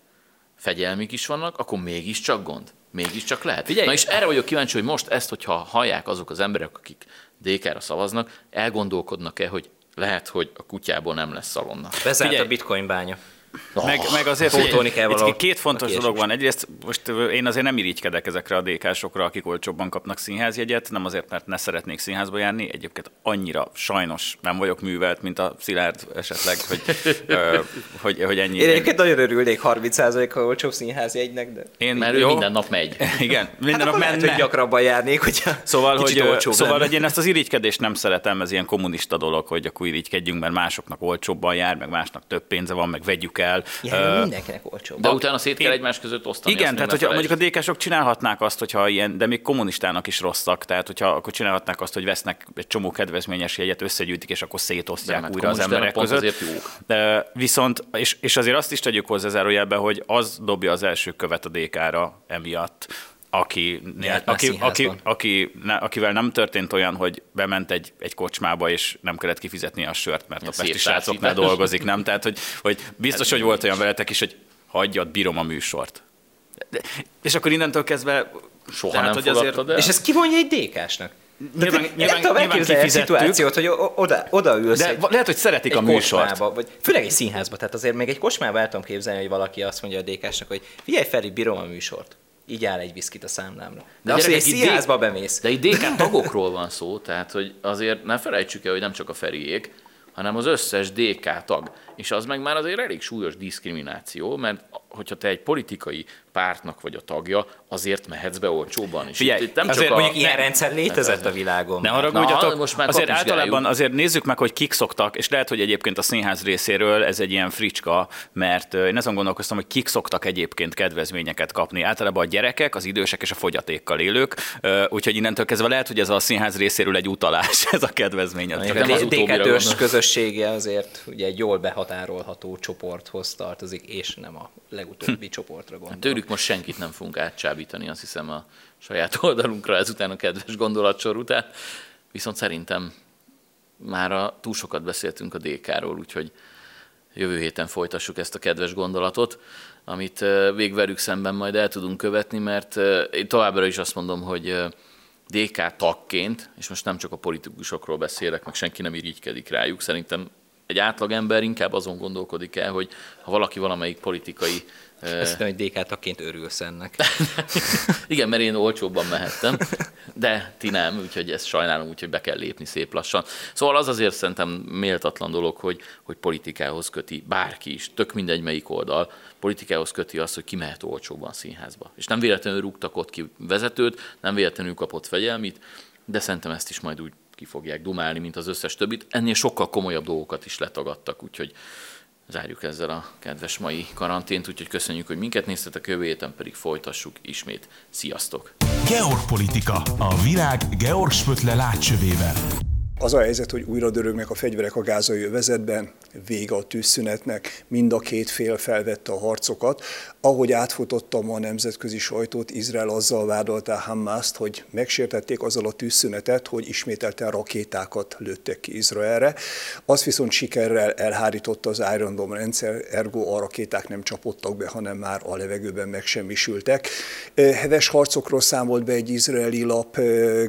Speaker 2: fegyelmik is vannak, akkor mégiscsak gond. Mégiscsak lehet.
Speaker 3: Figyelj!
Speaker 2: Na és erre vagyok kíváncsi, hogy most ezt, hogyha hallják azok az emberek, akik DK-ra szavaznak, elgondolkodnak-e, hogy lehet, hogy a kutyából nem lesz szalonna.
Speaker 3: Bezárt
Speaker 4: Figyelj.
Speaker 3: a bitcoin bánya.
Speaker 4: Meg, meg azért
Speaker 3: Pótolni kell
Speaker 4: itt
Speaker 3: valahol
Speaker 4: két fontos dolog van. Egyrészt most én azért nem irigykedek ezekre a DK-sokra, akik olcsóbban kapnak színházjegyet, nem azért, mert ne szeretnék színházba járni, egyébként annyira sajnos nem vagyok művelt, mint a Szilárd esetleg, hogy, ö, hogy, hogy ennyi.
Speaker 3: Én egyébként nagyon örülnék 30%-kal olcsó színházi egynek, de...
Speaker 4: Én,
Speaker 2: Mert ő
Speaker 4: jó,
Speaker 2: minden nap megy.
Speaker 4: Igen, minden
Speaker 3: Hát
Speaker 4: nap
Speaker 3: akkor lehet,
Speaker 4: menne.
Speaker 3: hogy gyakrabban járnék, hogyha
Speaker 4: Szóval, hogy,
Speaker 3: olcsóbb
Speaker 4: szóval hogy én ezt az irigykedést nem szeretem, ez ilyen kommunista dolog, hogy akkor irigykedjünk, mert másoknak olcsóbban jár, meg másnak több pénze van, meg vegyük el.
Speaker 3: Igen,
Speaker 4: Ö,
Speaker 3: mindenkinek olcsóbb.
Speaker 2: De utána szét kell
Speaker 4: Én-
Speaker 2: egymás között osztani.
Speaker 4: Igen, tehát hogyha mondjuk a. DK-sok csinálhatnák azt, hogyha ilyen, de még kommunistának is rosszak, tehát hogyha akkor csinálhatnák azt, hogy vesznek egy csomó kedvezményes jegyet, összegyűjtik, és akkor
Speaker 2: De
Speaker 4: szétosztják
Speaker 2: mert
Speaker 4: újra az emberek
Speaker 2: pont
Speaker 4: között.
Speaker 2: jók.
Speaker 4: De viszont, és, és azért azt is tegyük hozzá zárójelbe, hogy az dobja az első követ a DK-ra emiatt, aki,
Speaker 3: Járt
Speaker 4: aki, aki, aki, ne, akivel nem történt olyan, hogy bement egy, egy kocsmába, és nem kellett kifizetni a sört, mert a
Speaker 2: Ilyen
Speaker 4: pesti srácoknál dolgozik, nem? Tehát, hogy, hogy biztos,
Speaker 2: Hát,
Speaker 4: hogy volt olyan veletek is, hogy hagyjad, bírom a műsort. De, és akkor innentől kezdve...
Speaker 2: Soha
Speaker 4: tehát,
Speaker 2: nem
Speaker 4: hogy azért-
Speaker 2: el?
Speaker 3: És ez kivonja egy DK-snek?
Speaker 4: Nyilván,
Speaker 3: Nyilván,
Speaker 4: nyilván,
Speaker 3: nem tudom elképzelni
Speaker 4: kifizettük,
Speaker 3: szituációt, hogy oda, odaülsz
Speaker 4: de
Speaker 3: egy,
Speaker 4: lehet, hogy szeretik
Speaker 3: egy
Speaker 4: a műsort.
Speaker 3: kocsmába, vagy főleg egy színházba, tehát azért még egy kocsmába el tudom képzelni, hogy valaki azt mondja a DK-snak, hogy figyelj Feri, bírom a műsort. Így áll egy viszkit a számlámra. De,
Speaker 2: De
Speaker 3: de az, hogy egy színházba bemész.
Speaker 2: De itt DK tagokról van szó, tehát hogy azért ne felejtsük el, hogy nem csak a Feriék, hanem az összes DK tag. És az meg már azért elég súlyos diszkrimináció, mert hogyha te egy politikai pártnak vagy a tagja, azért mehetsz be olcsóban. És
Speaker 4: Figyelj,
Speaker 2: itt, nem
Speaker 4: azért
Speaker 2: csak a,
Speaker 3: Mondjuk ilyen rendszer létezett a világon.
Speaker 4: Ne
Speaker 2: Na,
Speaker 4: haragudjatok,
Speaker 2: most már
Speaker 4: azért általában azért nézzük meg, hogy kik szoktak, és lehet, hogy egyébként a színház részéről ez egy ilyen fricska, mert én azon gondolkoztam, hogy kik szoktak egyébként kedvezményeket kapni. Általában a gyerekek, az idősek és a fogyatékkal élők, úgyhogy innentől kezdve lehet, hogy ez a színház részéről egy utalás, ez a kedvezmény.
Speaker 3: A
Speaker 2: gondolom.
Speaker 3: közössége azért ugye egy jól behatárolható csoporthoz tartozik, és nem a legutóbbi csoportra gondol.
Speaker 2: Tőlük most senkit nem fogunk átcsábítani, azt hiszem a saját oldalunkra ezután a kedves gondolatsor után. Viszont szerintem már a, túl sokat beszéltünk a DK-ról, úgyhogy jövő héten folytassuk ezt a kedves gondolatot, amit végvelük szemben majd el tudunk követni, mert én továbbra is azt mondom, hogy DK tagként, és most nem csak a politikusokról beszélek, meg senki nem irigykedik rájuk, szerintem egy átlagember inkább azon gondolkodik el, hogy ha valaki valamelyik politikai ö,
Speaker 3: Ezt hogy DK tagként örülsz ennek.
Speaker 2: igen, mert én olcsóbban mehettem, de ti nem, úgyhogy ezt sajnálom, úgyhogy be kell lépni szép lassan. Szóval az azért szerintem méltatlan dolog, hogy, hogy politikához köti bárki is, tök mindegy melyik oldal, politikához köti azt, hogy ki mehet olcsóban a színházba. És nem véletlenül rúgtak ott ki vezetőt, nem véletlenül kapott fegyelmit, de szerintem ezt is majd úgy ki fogják dumálni, mint az összes többit. Ennél sokkal komolyabb dolgokat is letagadtak, úgyhogy zárjuk ezzel a kedves mai karantént, úgyhogy köszönjük, hogy minket néztetek, jövő héten pedig folytassuk ismét. Sziasztok!
Speaker 1: Georgpolitika. A világ Georg Spötle látcsövével.
Speaker 5: Az a helyzet, hogy újra dörögnek a fegyverek a gázai övezetben, vége a tűzszünetnek, mind a két fél felvette a harcokat. Ahogy átfutottam a nemzetközi sajtót, Izrael azzal vádolta Hamaszt, hogy megsértették azzal a tűzszünetet, hogy ismételten rakétákat lőttek ki Izraelre. Az viszont sikerrel elhárította az Iron Dome rendszer, ergo a rakéták nem csapottak be, hanem már a levegőben megsemmisültek. Heves harcokról számolt be egy izraeli lap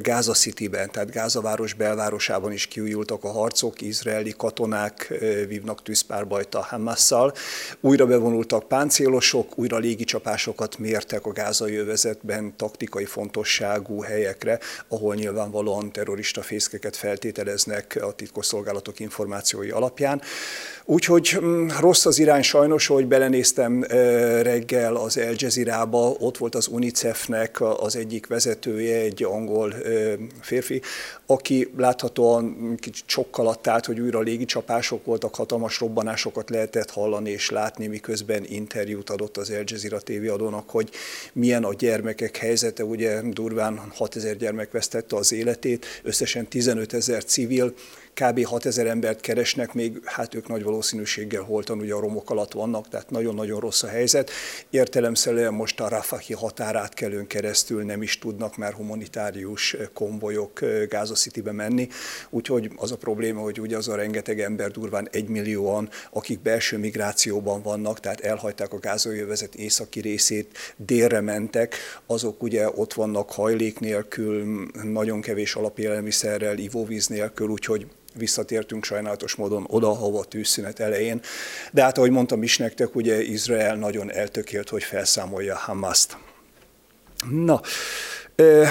Speaker 5: Gáza City-ben, tehát Gáza város belvárosában is kiújultak a harcok, izraeli katonák vívnak tűzpárbajt a Hamasszal, újra bevonultak páncélosok, újra légicsapásokat mértek a gázai övezetben taktikai fontosságú helyekre, ahol nyilvánvalóan terrorista fészkeket feltételeznek a titkosszolgálatok információi alapján. Úgyhogy mm, rossz az irány sajnos, hogy belenéztem reggel az El Jazeera-ba, ott volt az UNICEF-nek az egyik vezetője, egy angol férfi, aki láthatóan kicsit sokkal alatt állt, hogy újra légicsapások voltak, hatalmas robbanásokat lehetett hallani és látni, miközben interjút adott az El Jazeera TV adónak, hogy milyen a gyermekek helyzete, ugye durván 6000 gyermek vesztette az életét, összesen 15 ezer civil, kb. 6000 embert keresnek, még hát ők nagy valószínűséggel holtan ugye a romok alatt vannak, tehát nagyon-nagyon rossz a helyzet. Értelemszerűen most a Rafahi határát kellőn keresztül nem is tudnak már humanitárius konvojok Gáza Citybe menni, úgyhogy az a probléma, hogy ugye az a rengeteg ember, durván egymillióan, akik belső migrációban vannak, tehát elhagyták a gázai övezet északi részét, délre mentek, azok ugye ott vannak hajlék nélkül, nagyon kevés alapélelmiszerrel, ivóvíz nélkül, úgyhogy visszatértünk sajnálatos módon oda, ahova a tűzszünet elején. De hát, ahogy mondtam is nektek, ugye Izrael nagyon eltökélt, hogy felszámolja Hamaszt. Na,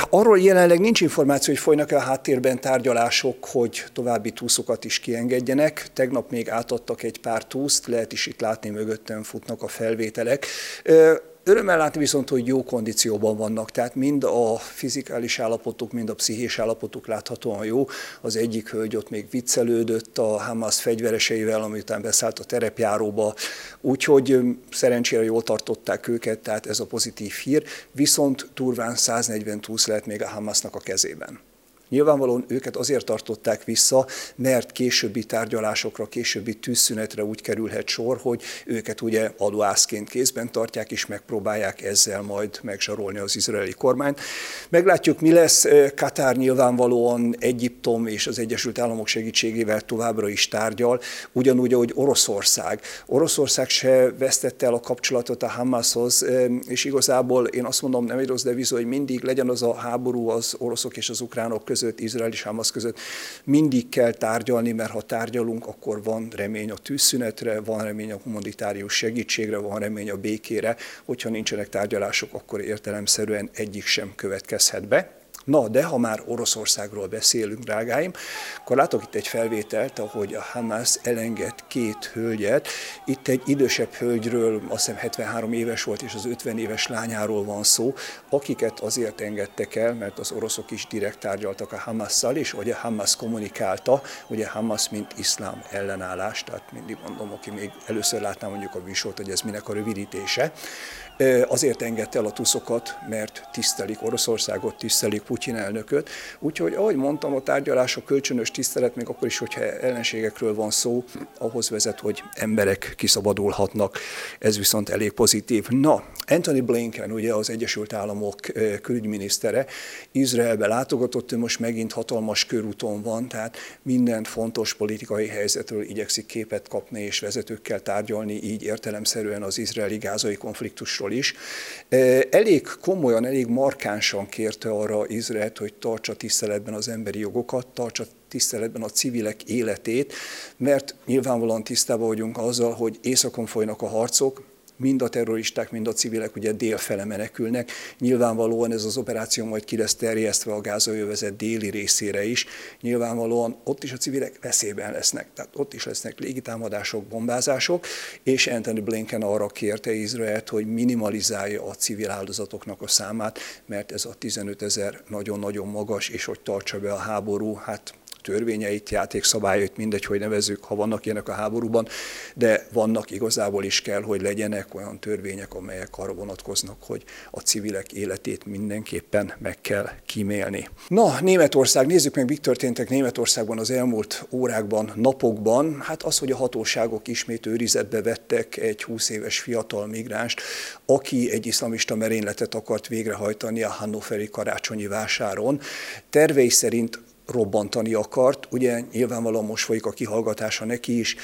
Speaker 5: Arról jelenleg nincs információ, hogy folynak-e a háttérben tárgyalások, hogy további túszokat is kiengedjenek. Tegnap még átadtak egy pár túszt, lehet is itt látni, mögöttem futnak a felvételek. Örömmel látni viszont, hogy jó kondícióban vannak, tehát mind a fizikális állapotuk, mind a pszichés állapotuk láthatóan jó. Az egyik hölgy ott még viccelődött a Hamas fegyvereseivel, amitán beszállt a terepjáróba, úgyhogy szerencsére jól tartották őket, tehát ez a pozitív hír, viszont turván 140 túsz lehet még a Hamasnak a kezében. Nyilvánvalóan őket azért tartották vissza, mert későbbi tárgyalásokra, későbbi tűzszünetre úgy kerülhet sor, hogy őket ugye adóászként kézben tartják, és megpróbálják ezzel majd megzsarolni az izraeli kormányt. Meglátjuk, mi lesz. Katár nyilvánvalóan Egyiptom és az Egyesült Államok segítségével továbbra is tárgyal, ugyanúgy, ahogy Oroszország. Oroszország se vesztette el a kapcsolatot a Hamashoz, és igazából én azt mondom, nem egy rossz devizó, hogy mindig legyen az a háború az oroszok és az ukránok között, között, Izrael és Hamas között mindig kell tárgyalni, mert ha tárgyalunk, akkor van remény a tűzszünetre, van remény a humanitárius segítségre, van remény a békére, hogyha nincsenek tárgyalások, akkor értelemszerűen egyik sem következhet be. Na, de ha már Oroszországról beszélünk, drágáim, akkor látok itt egy felvételt, ahogy a Hamas elenged két hölgyet. Itt egy idősebb hölgyről, azt hiszem 73 éves volt, és az 50 éves lányáról van szó, akiket azért engedtek el, mert az oroszok is direkt tárgyaltak a Hamasszal, és ugye Hamas kommunikálta, ugye Hamas mint iszlám ellenállás, tehát mindig mondom, aki még először látná mondjuk a műsort, hogy ez minek a rövidítése, azért engedte el a tuszokat, mert tisztelik Oroszországot, tisztelik Putyin elnököt. Úgyhogy, ahogy mondtam, a tárgyalás, a kölcsönös tisztelet, még akkor is, hogyha ellenségekről van szó, ahhoz vezet, hogy emberek kiszabadulhatnak. Ez viszont elég pozitív. Na, Anthony Blinken, ugye az Egyesült Államok külügyminisztere, Izraelbe látogatott, ő most megint hatalmas körúton van, tehát minden fontos politikai helyzetről igyekszik képet kapni és vezetőkkel tárgyalni, így értelemszerűen az izraeli-gázai konfliktusról is. Elég komolyan, elég markánsan kérte arra Izraelt, hogy tartsa tiszteletben az emberi jogokat, tartsa tiszteletben a civilek életét, mert nyilvánvalóan tisztában vagyunk azzal, hogy északon folynak a harcok, mind a terroristák, mind a civilek ugye délfele menekülnek. Nyilvánvalóan ez az operáció majd ki lesz terjesztve a gázoljövezet déli részére is. Nyilvánvalóan ott is a civilek veszélyben lesznek. Tehát ott is lesznek légitámadások, bombázások, és Anthony Blinken arra kérte Izraelt, hogy minimalizálja a civil áldozatoknak a számát, mert ez a 15 ezer nagyon-nagyon magas, és hogy tartsa be a háború, hát törvényeit, játékszabályait, mindegy, hogy nevezzük, ha vannak ilyenek a háborúban, de vannak igazából is kell, hogy legyenek olyan törvények, amelyek arra vonatkoznak, hogy a civilek életét mindenképpen meg kell kímélni. Na, Németország, nézzük meg, mik történtek Németországban az elmúlt órákban, napokban. Hát az, hogy a hatóságok ismét őrizetbe vettek egy 20 éves fiatal migránst, aki egy iszlamista merényletet akart végrehajtani a Hannoveri karácsonyi vásáron. Tervei szerint robbantani akart. Ugye nyilvánvalóan most folyik a kihallgatása neki is.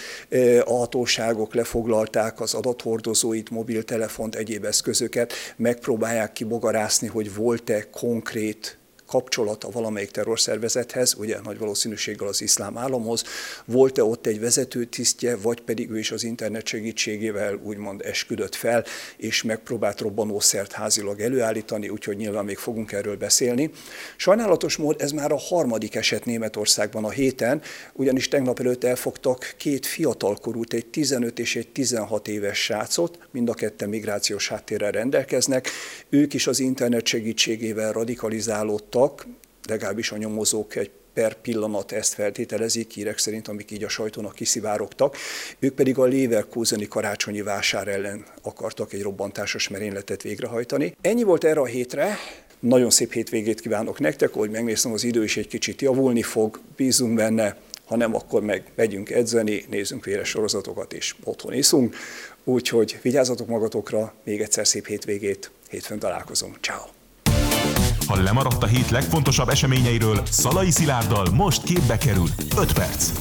Speaker 5: A hatóságok lefoglalták az adathordozóit, mobiltelefont, egyéb eszközöket, megpróbálják kibogarászni, hogy volt-e konkrét kapcsolata valamelyik terrorszervezethez, ugye nagy valószínűséggel az iszlám államhoz, volt-e ott egy vezető tisztje, vagy pedig ő is az internet segítségével úgymond esküdött fel, és megpróbált robbanószert házilag előállítani, úgyhogy nyilván még fogunk erről beszélni. Sajnálatos mód ez már a harmadik eset Németországban a héten, ugyanis tegnap előtt elfogtak két fiatalkorút, egy 15 és egy 16 éves srácot, mind a ketten migrációs háttérrel rendelkeznek. Ők is az internet segítségével radikalizálódtak, voltak, legalábbis a nyomozók egy per pillanat ezt feltételezik, hírek szerint, amik így a sajtónak kiszivárogtak. Ők pedig a Leverkuseni karácsonyi vásár ellen akartak egy robbantásos merényletet végrehajtani. Ennyi volt erre a hétre, nagyon szép hétvégét kívánok nektek, hogy megnéztem, az idő is egy kicsit javulni fog, bízunk benne, ha nem, akkor meg megyünk edzeni, nézzünk véres sorozatokat és otthon iszunk. Úgyhogy vigyázzatok magatokra, még egyszer szép hétvégét, hétfőn találkozunk. Ciao.
Speaker 1: Ha lemaradt a hét legfontosabb eseményeiről, Szalai Szilárddal most képbe kerül 5 perc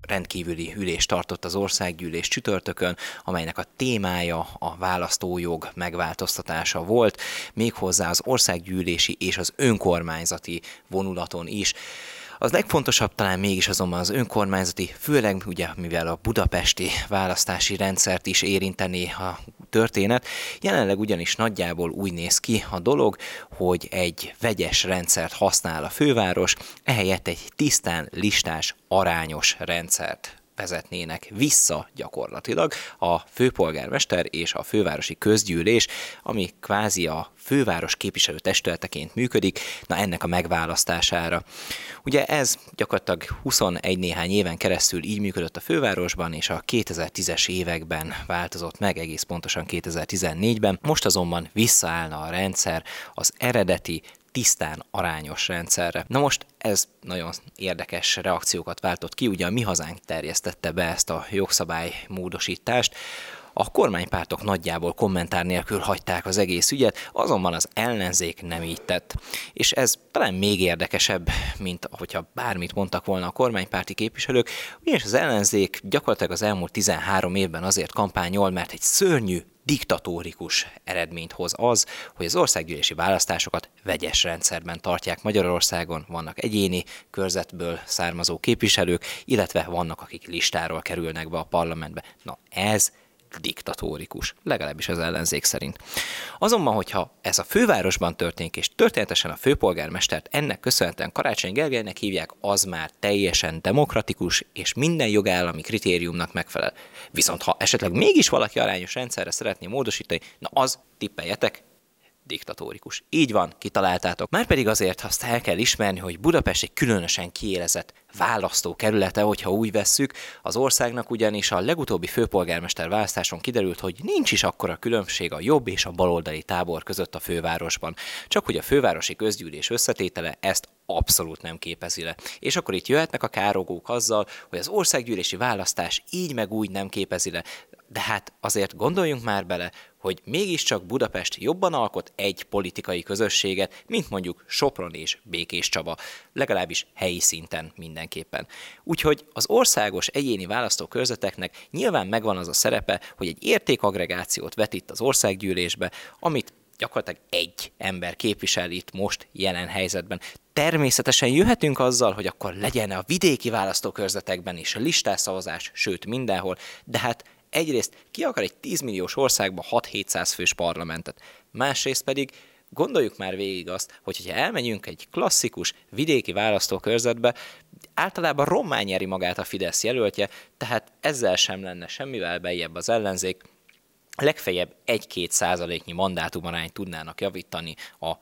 Speaker 3: rendkívüli ülést tartott az országgyűlés csütörtökön, amelynek a témája a választójog megváltoztatása volt, méghozzá az országgyűlési és az önkormányzati vonulaton is. Az legfontosabb talán mégis azonban az önkormányzati, főleg ugye mivel a budapesti választási rendszert is érinteni a történet. Jelenleg ugyanis nagyjából úgy néz ki a dolog, hogy egy vegyes rendszert használ a főváros, ehelyett egy tisztán listás, arányos rendszert vezetnének vissza gyakorlatilag a főpolgármester és a fővárosi közgyűlés, ami kvázi a főváros képviselő testületeként működik, na ennek a megválasztására. Ugye ez gyakorlatilag 21 néhány éven keresztül így működött a fővárosban, és a 2010-es években változott meg, egész pontosan 2014-ben. Most azonban visszaállna a rendszer az eredeti tisztán arányos rendszerre. Na most ez nagyon érdekes reakciókat váltott ki, ugye a Mi Hazánk terjesztette be ezt a jogszabály módosítást, A kormánypártok nagyjából kommentár nélkül hagyták az egész ügyet, azonban az ellenzék nem így tett. És ez talán még érdekesebb, mint hogyha bármit mondtak volna a kormánypárti képviselők, ugyanis az ellenzék gyakorlatilag az elmúlt 13 évben azért kampányol, mert egy szörnyű diktatórikus eredményt hoz az, hogy az országgyűlési választásokat vegyes rendszerben tartják Magyarországon, vannak egyéni körzetből származó képviselők, illetve vannak, akik listáról kerülnek be a parlamentbe. Na ez diktatórikus, legalábbis az ellenzék szerint. Azonban, hogyha ez a fővárosban történik, és történetesen a főpolgármestert ennek köszönhetően Karácsony Gergelynek hívják, az már teljesen demokratikus, és minden jogállami kritériumnak megfelel. Viszont ha esetleg mégis valaki arányos rendszerre szeretné módosítani, na az, tippeljetek, diktatórikus. Így van, kitaláltátok. Márpedig azért azt el kell ismerni, hogy Budapest egy különösen kiélezett választókerülete, hogyha úgy vesszük, az országnak ugyanis a legutóbbi főpolgármester választáson kiderült, hogy nincs is akkora különbség a jobb és a baloldali tábor között a fővárosban. Csak hogy a fővárosi közgyűlés összetétele ezt abszolút nem képezi le. És akkor itt jöhetnek a károgók azzal, hogy az országgyűlési választás így meg úgy nem képezi le. De hát azért gondoljunk már bele, hogy mégiscsak Budapest jobban alkot egy politikai közösséget, mint mondjuk Sopron és Békés Csaba, legalábbis helyi szinten mindenképpen. Úgyhogy az országos egyéni választókörzeteknek nyilván megvan az a szerepe, hogy egy értékagregációt vetít az országgyűlésbe, amit gyakorlatilag egy ember képvisel itt most jelen helyzetben. Természetesen jöhetünk azzal, hogy akkor legyen a vidéki választókörzetekben is a listászavazás, sőt mindenhol, de hát egyrészt ki akar egy 10 milliós országba 6-700 fős parlamentet, másrészt pedig gondoljuk már végig azt, hogy ha elmegyünk egy klasszikus vidéki választókörzetbe, általában rommá nyeri magát a Fidesz jelöltje, tehát ezzel sem lenne semmivel bejebb az ellenzék, legfeljebb 1-2 százaléknyi mandátumarányt tudnának javítani a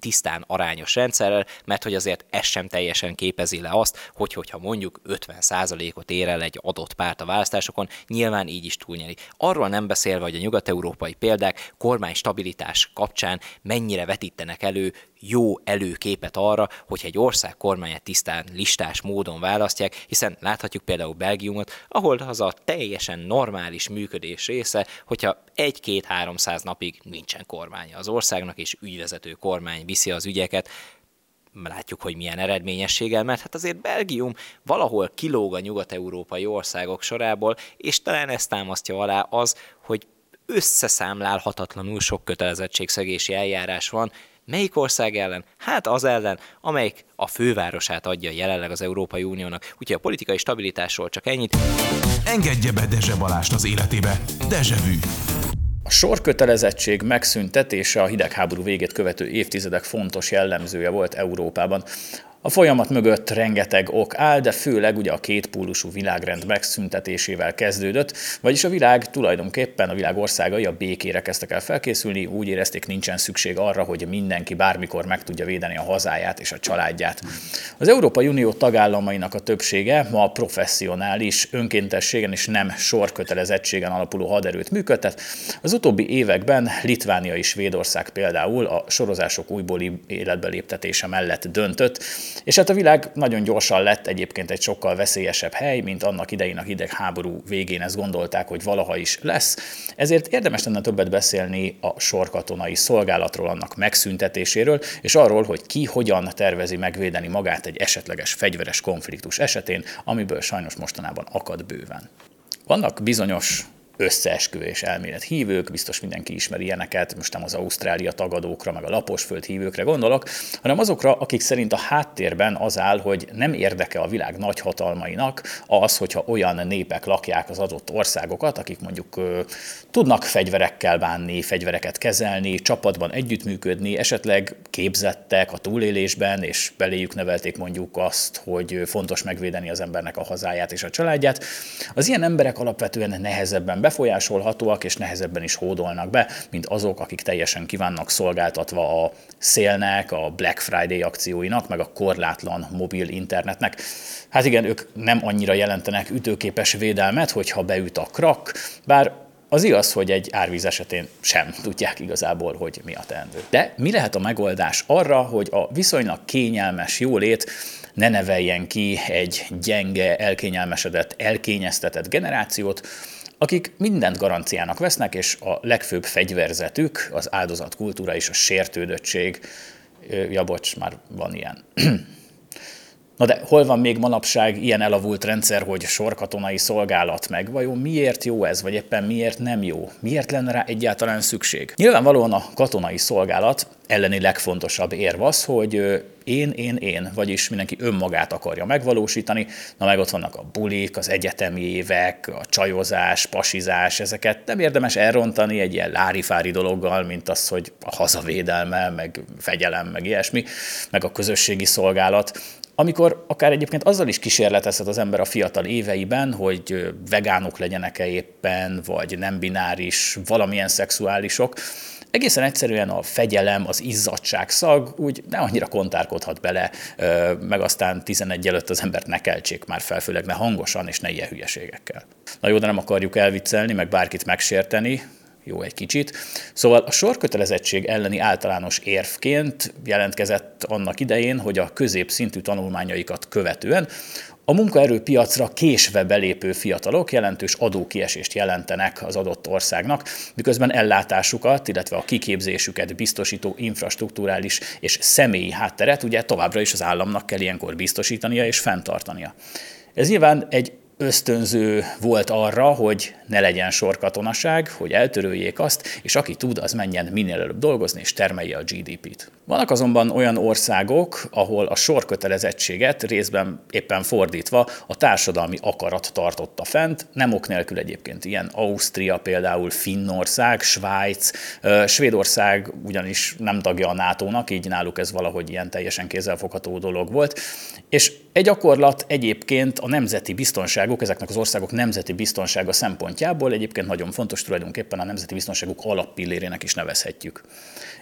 Speaker 3: tisztán arányos rendszerrel, mert hogy azért ez sem teljesen képezi le azt, hogy hogyha mondjuk 50%-ot ér el egy adott párt a választásokon, nyilván így is túlnyeri. Arról nem beszélve, hogy a nyugat-európai példák kormány stabilitás kapcsán mennyire vetítenek elő jó előképet arra, hogy egy ország kormányát tisztán listás módon választják, hiszen láthatjuk például Belgiumot, ahol az a teljesen normális működés része, hogyha egy-két-háromszáz napig nincsen kormánya az országnak, és ügyvezető kormány viszi az ügyeket, látjuk, hogy milyen eredményességgel, mert hát azért Belgium valahol kilóg a nyugat-európai országok sorából, és talán ezt támasztja alá az, hogy összeszámlálhatatlanul sok kötelezettségszegési eljárás van, Melyik ország ellen? Hát az ellen, amelyik a fővárosát adja jelenleg az Európai Uniónak. Úgyhogy a politikai stabilitásról csak ennyit.
Speaker 1: Engedje be Dezse Balást az életébe. Dezsevű.
Speaker 4: A sorkötelezettség megszüntetése a hidegháború végét követő évtizedek fontos jellemzője volt Európában. A folyamat mögött rengeteg ok áll, de főleg ugye a kétpólusú világrend megszüntetésével kezdődött, vagyis a világ tulajdonképpen a világ országai a békére kezdtek el felkészülni, úgy érezték nincsen szükség arra, hogy mindenki bármikor meg tudja védeni a hazáját és a családját. Az Európai Unió tagállamainak a többsége ma professzionális, önkéntességen és nem sorkötelezettségen alapuló haderőt működtet. Az utóbbi években Litvánia és Svédország például a sorozások újból életbe léptetése mellett döntött, és hát a világ nagyon gyorsan lett egyébként egy sokkal veszélyesebb hely, mint annak idején a hidegháború végén ezt gondolták, hogy valaha is lesz. Ezért érdemes lenne többet beszélni a sorkatonai szolgálatról, annak megszüntetéséről, és arról, hogy ki hogyan tervezi megvédeni magát egy esetleges fegyveres konfliktus esetén, amiből sajnos mostanában akad bőven. Vannak bizonyos összeesküvés elmélet hívők, biztos mindenki ismeri ilyeneket, most nem az Ausztrália tagadókra, meg a laposföld hívőkre gondolok, hanem azokra, akik szerint a háttérben az áll, hogy nem érdeke a világ nagyhatalmainak az, hogyha olyan népek lakják az adott országokat, akik mondjuk ö, tudnak fegyverekkel bánni, fegyvereket kezelni, csapatban együttműködni, esetleg képzettek a túlélésben, és beléjük nevelték mondjuk azt, hogy fontos megvédeni az embernek a hazáját és a családját. Az ilyen emberek alapvetően nehezebben befolyásolhatóak, és nehezebben is hódolnak be, mint azok, akik teljesen kívánnak szolgáltatva a szélnek, a Black Friday akcióinak, meg a korlátlan mobil internetnek. Hát igen, ők nem annyira jelentenek ütőképes védelmet, hogyha beüt a krak, bár az igaz, hogy egy árvíz esetén sem tudják igazából, hogy mi a teendő. De mi lehet a megoldás arra, hogy a viszonylag kényelmes jólét ne neveljen ki egy gyenge, elkényelmesedett, elkényeztetett generációt, akik mindent garanciának vesznek, és a legfőbb fegyverzetük az áldozatkultúra és a sértődöttség. Ja, bocs, már van ilyen. Na de hol van még manapság ilyen elavult rendszer, hogy sorkatonai szolgálat meg? Vajon miért jó ez, vagy éppen miért nem jó? Miért lenne rá egyáltalán szükség? Nyilvánvalóan a katonai szolgálat elleni legfontosabb érv az, hogy én, én, én, vagyis mindenki önmagát akarja megvalósítani, na meg ott vannak a bulik, az egyetemi évek, a csajozás, pasizás, ezeket nem érdemes elrontani egy ilyen lárifári dologgal, mint az, hogy a hazavédelme, meg fegyelem, meg ilyesmi, meg a közösségi szolgálat. Amikor akár egyébként azzal is kísérletezhet az ember a fiatal éveiben, hogy vegánok legyenek-e éppen, vagy nem bináris, valamilyen szexuálisok, egészen egyszerűen a fegyelem, az izzadság szag úgy nem annyira kontárkodhat bele, meg aztán 11 előtt az embert ne keltsék már fel, főleg ne hangosan és ne ilyen hülyeségekkel. Na jó, de nem akarjuk elviccelni, meg bárkit megsérteni, jó egy kicsit. Szóval a sorkötelezettség elleni általános érvként jelentkezett annak idején, hogy a középszintű tanulmányaikat követően a munkaerőpiacra késve belépő fiatalok jelentős adókiesést jelentenek az adott országnak, miközben ellátásukat, illetve a kiképzésüket biztosító infrastruktúrális és személyi hátteret ugye továbbra is az államnak kell ilyenkor biztosítania és fenntartania. Ez nyilván egy ösztönző volt arra, hogy ne legyen sorkatonaság, hogy eltöröljék azt, és aki tud, az menjen minél előbb dolgozni, és termelje a GDP-t. Vannak azonban olyan országok, ahol a sorkötelezettséget részben éppen fordítva a társadalmi akarat tartotta fent, nem ok nélkül egyébként ilyen Ausztria például, Finnország, Svájc, Svédország ugyanis nem tagja a NATO-nak, így náluk ez valahogy ilyen teljesen kézzelfogható dolog volt, és egy gyakorlat egyébként a nemzeti biztonságok, ezeknek az országok nemzeti biztonsága szempontjából egyébként nagyon fontos, tulajdonképpen a nemzeti biztonságuk alappillérének is nevezhetjük.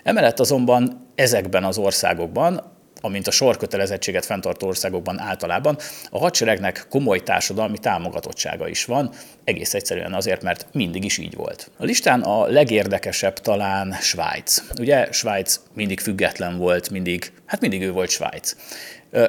Speaker 4: Emellett azonban ezekben az országokban amint a sorkötelezettséget fenntartó országokban általában, a hadseregnek komoly társadalmi támogatottsága is van, egész egyszerűen azért, mert mindig is így volt. A listán a legérdekesebb talán Svájc. Ugye Svájc mindig független volt, mindig, hát mindig ő volt Svájc.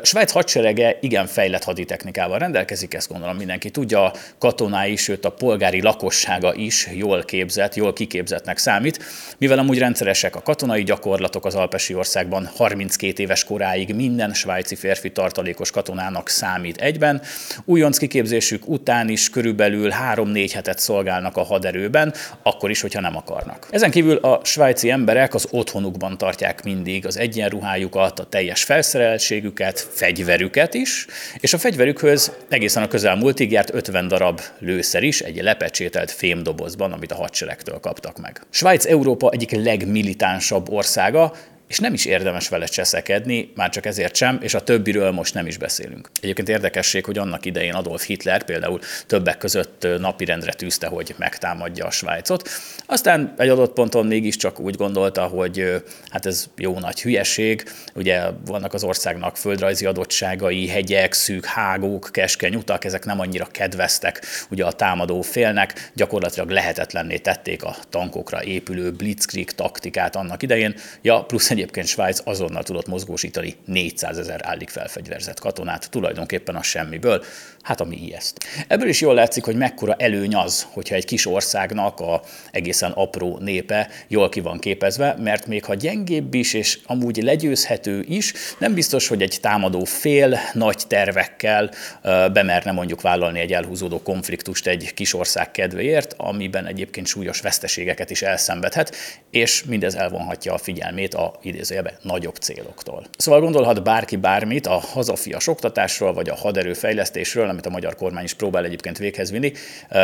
Speaker 4: Svájc hadserege igen fejlett haditechnikával rendelkezik, ezt gondolom mindenki tudja, a katonái, sőt a polgári lakossága is jól képzett, jól kiképzettnek számít, mivel amúgy rendszeresek a katonai gyakorlatok az Alpesi országban 32 éves koráig minden svájci férfi tartalékos katonának számít egyben, újonc kiképzésük után is körülbelül 3-4 hetet szolgálnak a haderőben, akkor is, hogyha nem akarnak. Ezen kívül a svájci emberek az otthonukban tartják mindig az egyenruhájukat, a teljes felszereltségüket, fegyverüket is, és a fegyverükhöz egészen a közelmúltig járt 50 darab lőszer is egy lepecsételt fémdobozban, amit a hadseregtől kaptak meg. Svájc Európa egyik legmilitánsabb országa, és nem is érdemes vele cseszekedni, már csak ezért sem, és a többiről most nem is beszélünk. Egyébként érdekesség, hogy annak idején Adolf Hitler például többek között napirendre tűzte, hogy megtámadja a Svájcot. Aztán egy adott ponton mégiscsak úgy gondolta, hogy hát ez jó nagy hülyeség, ugye vannak az országnak földrajzi adottságai, hegyek, szűk hágók, keskeny utak, ezek nem annyira kedveztek ugye a támadó félnek, gyakorlatilag lehetetlenné tették a tankokra épülő blitzkrieg taktikát annak idején, ja, plusz egyébként Svájc azonnal tudott mozgósítani 400 ezer állig felfegyverzett katonát, tulajdonképpen a semmiből, hát ami ijeszt. Ebből is jól látszik, hogy mekkora előny az, hogyha egy kis országnak a egészen apró népe jól ki van képezve, mert még ha gyengébb is, és amúgy legyőzhető is, nem biztos, hogy egy támadó fél nagy tervekkel bemerne mondjuk vállalni egy elhúzódó konfliktust egy kis ország kedvéért, amiben egyébként súlyos veszteségeket is elszenvedhet, és mindez elvonhatja a figyelmét a idézőjebe nagyobb céloktól. Szóval gondolhat bárki bármit a hazafias oktatásról, vagy a haderőfejlesztésről, amit a magyar kormány is próbál egyébként véghez vinni.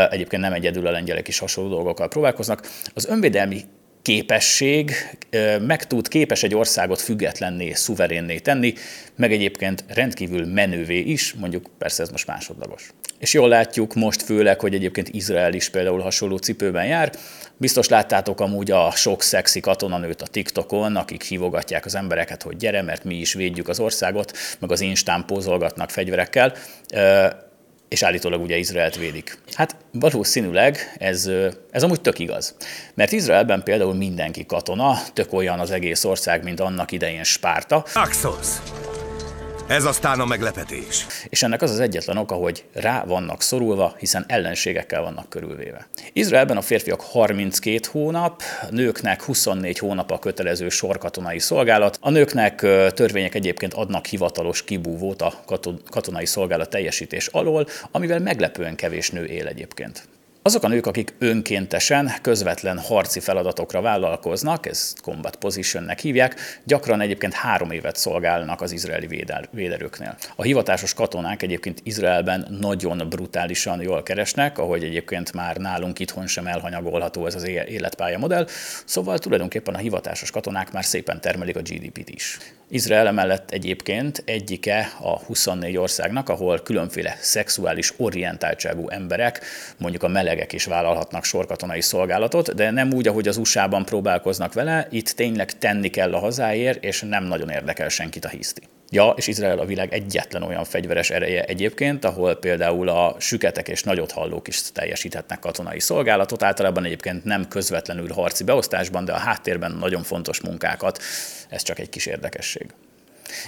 Speaker 4: Egyébként nem egyedül a lengyelek is hasonló dolgokkal próbálkoznak. Az önvédelmi képesség meg tud képes egy országot függetlenné, szuverénné tenni, meg egyébként rendkívül menővé is, mondjuk persze ez most másodlagos. És jól látjuk most főleg, hogy egyébként Izrael is például hasonló cipőben jár. Biztos láttátok amúgy a sok szexi katonanőt a TikTokon, akik hívogatják az embereket, hogy gyere, mert mi is védjük az országot, meg az instán pózolgatnak fegyverekkel és állítólag ugye Izraelt védik. Hát valószínűleg ez, ez amúgy tök igaz. Mert Izraelben például mindenki katona, tök olyan az egész ország, mint annak idején Spárta.
Speaker 1: Axos! Ez aztán a meglepetés.
Speaker 4: És ennek az az egyetlen oka, hogy rá vannak szorulva, hiszen ellenségekkel vannak körülvéve. Izraelben a férfiak 32 hónap, a nőknek 24 hónap a kötelező sorkatonai szolgálat. A nőknek törvények egyébként adnak hivatalos kibúvót a katonai szolgálat teljesítés alól, amivel meglepően kevés nő él egyébként. Azok a nők, akik önkéntesen, közvetlen harci feladatokra vállalkoznak, ez combat positionnek hívják, gyakran egyébként három évet szolgálnak az izraeli védel, véderőknél. A hivatásos katonák egyébként Izraelben nagyon brutálisan jól keresnek, ahogy egyébként már nálunk itthon sem elhanyagolható ez az életpálya modell, szóval tulajdonképpen a hivatásos katonák már szépen termelik a GDP-t is. Izrael emellett egyébként egyike a 24 országnak, ahol különféle szexuális orientáltságú emberek, mondjuk a melegek is vállalhatnak sorkatonai szolgálatot, de nem úgy, ahogy az USA-ban próbálkoznak vele, itt tényleg tenni kell a hazáért, és nem nagyon érdekel senkit a hiszti. Ja, és Izrael a világ egyetlen olyan fegyveres ereje egyébként, ahol például a süketek és nagyot hallók is teljesíthetnek katonai szolgálatot, általában egyébként nem közvetlenül harci beosztásban, de a háttérben nagyon fontos munkákat. Ez csak egy kis érdekesség.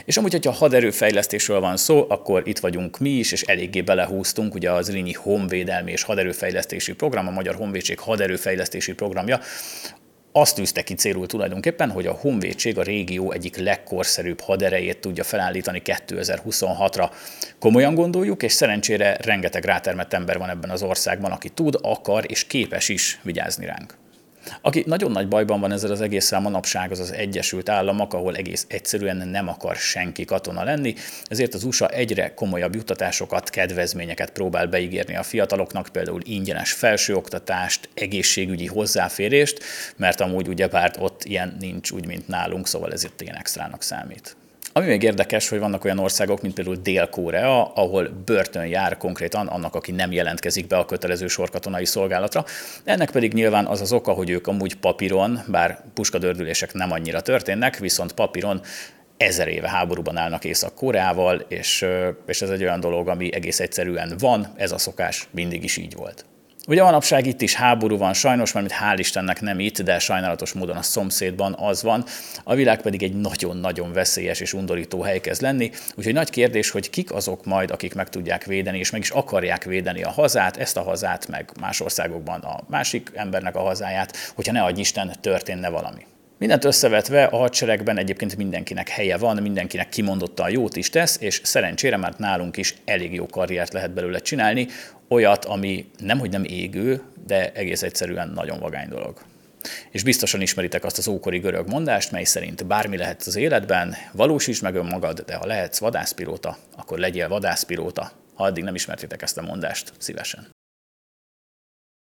Speaker 4: És amúgy, hogyha haderőfejlesztésről van szó, akkor itt vagyunk mi is, és eléggé belehúztunk, ugye az Rínyi Honvédelmi és Haderőfejlesztési Program, a Magyar Honvédség Haderőfejlesztési Programja, azt tűzte ki célul tulajdonképpen, hogy a Honvédség a régió egyik legkorszerűbb haderejét tudja felállítani 2026-ra. Komolyan gondoljuk, és szerencsére rengeteg rátermett ember van ebben az országban, aki tud, akar és képes is vigyázni ránk. Aki nagyon nagy bajban van ezzel az egésszel manapság, az az Egyesült Államok, ahol egész egyszerűen nem akar senki katona lenni, ezért az USA egyre komolyabb juttatásokat, kedvezményeket próbál beígérni a fiataloknak, például ingyenes felsőoktatást, egészségügyi hozzáférést, mert amúgy ugyebár ott ilyen nincs úgy, mint nálunk, szóval ez itt ilyen extrának számít. Ami még érdekes, hogy vannak olyan országok, mint például Dél-Korea, ahol börtön jár konkrétan annak, aki nem jelentkezik be a kötelező sorkatonai szolgálatra. Ennek pedig nyilván az az oka, hogy ők amúgy papíron, bár puskadördülések nem annyira történnek, viszont papíron ezer éve háborúban állnak Észak-Koreával, és, és ez egy olyan dolog, ami egész egyszerűen van, ez a szokás mindig is így volt. Ugye manapság itt is háború van, sajnos, mert hál' Istennek nem itt, de sajnálatos módon a szomszédban az van. A világ pedig egy nagyon-nagyon veszélyes és undorító hely kezd lenni, úgyhogy nagy kérdés, hogy kik azok majd, akik meg tudják védeni, és meg is akarják védeni a hazát, ezt a hazát, meg más országokban a másik embernek a hazáját, hogyha ne adj Isten, történne valami. Mindent összevetve a hadseregben egyébként mindenkinek helye van, mindenkinek kimondottan jót is tesz, és szerencsére már nálunk is elég jó karriert lehet belőle csinálni, olyat, ami nemhogy nem égő, de egész egyszerűen nagyon vagány dolog. És biztosan ismeritek azt az ókori görög mondást, mely szerint bármi lehet az életben, valósíts meg önmagad, de ha lehetsz vadászpilóta, akkor legyél vadászpilóta. Ha addig nem ismertétek ezt a mondást, szívesen.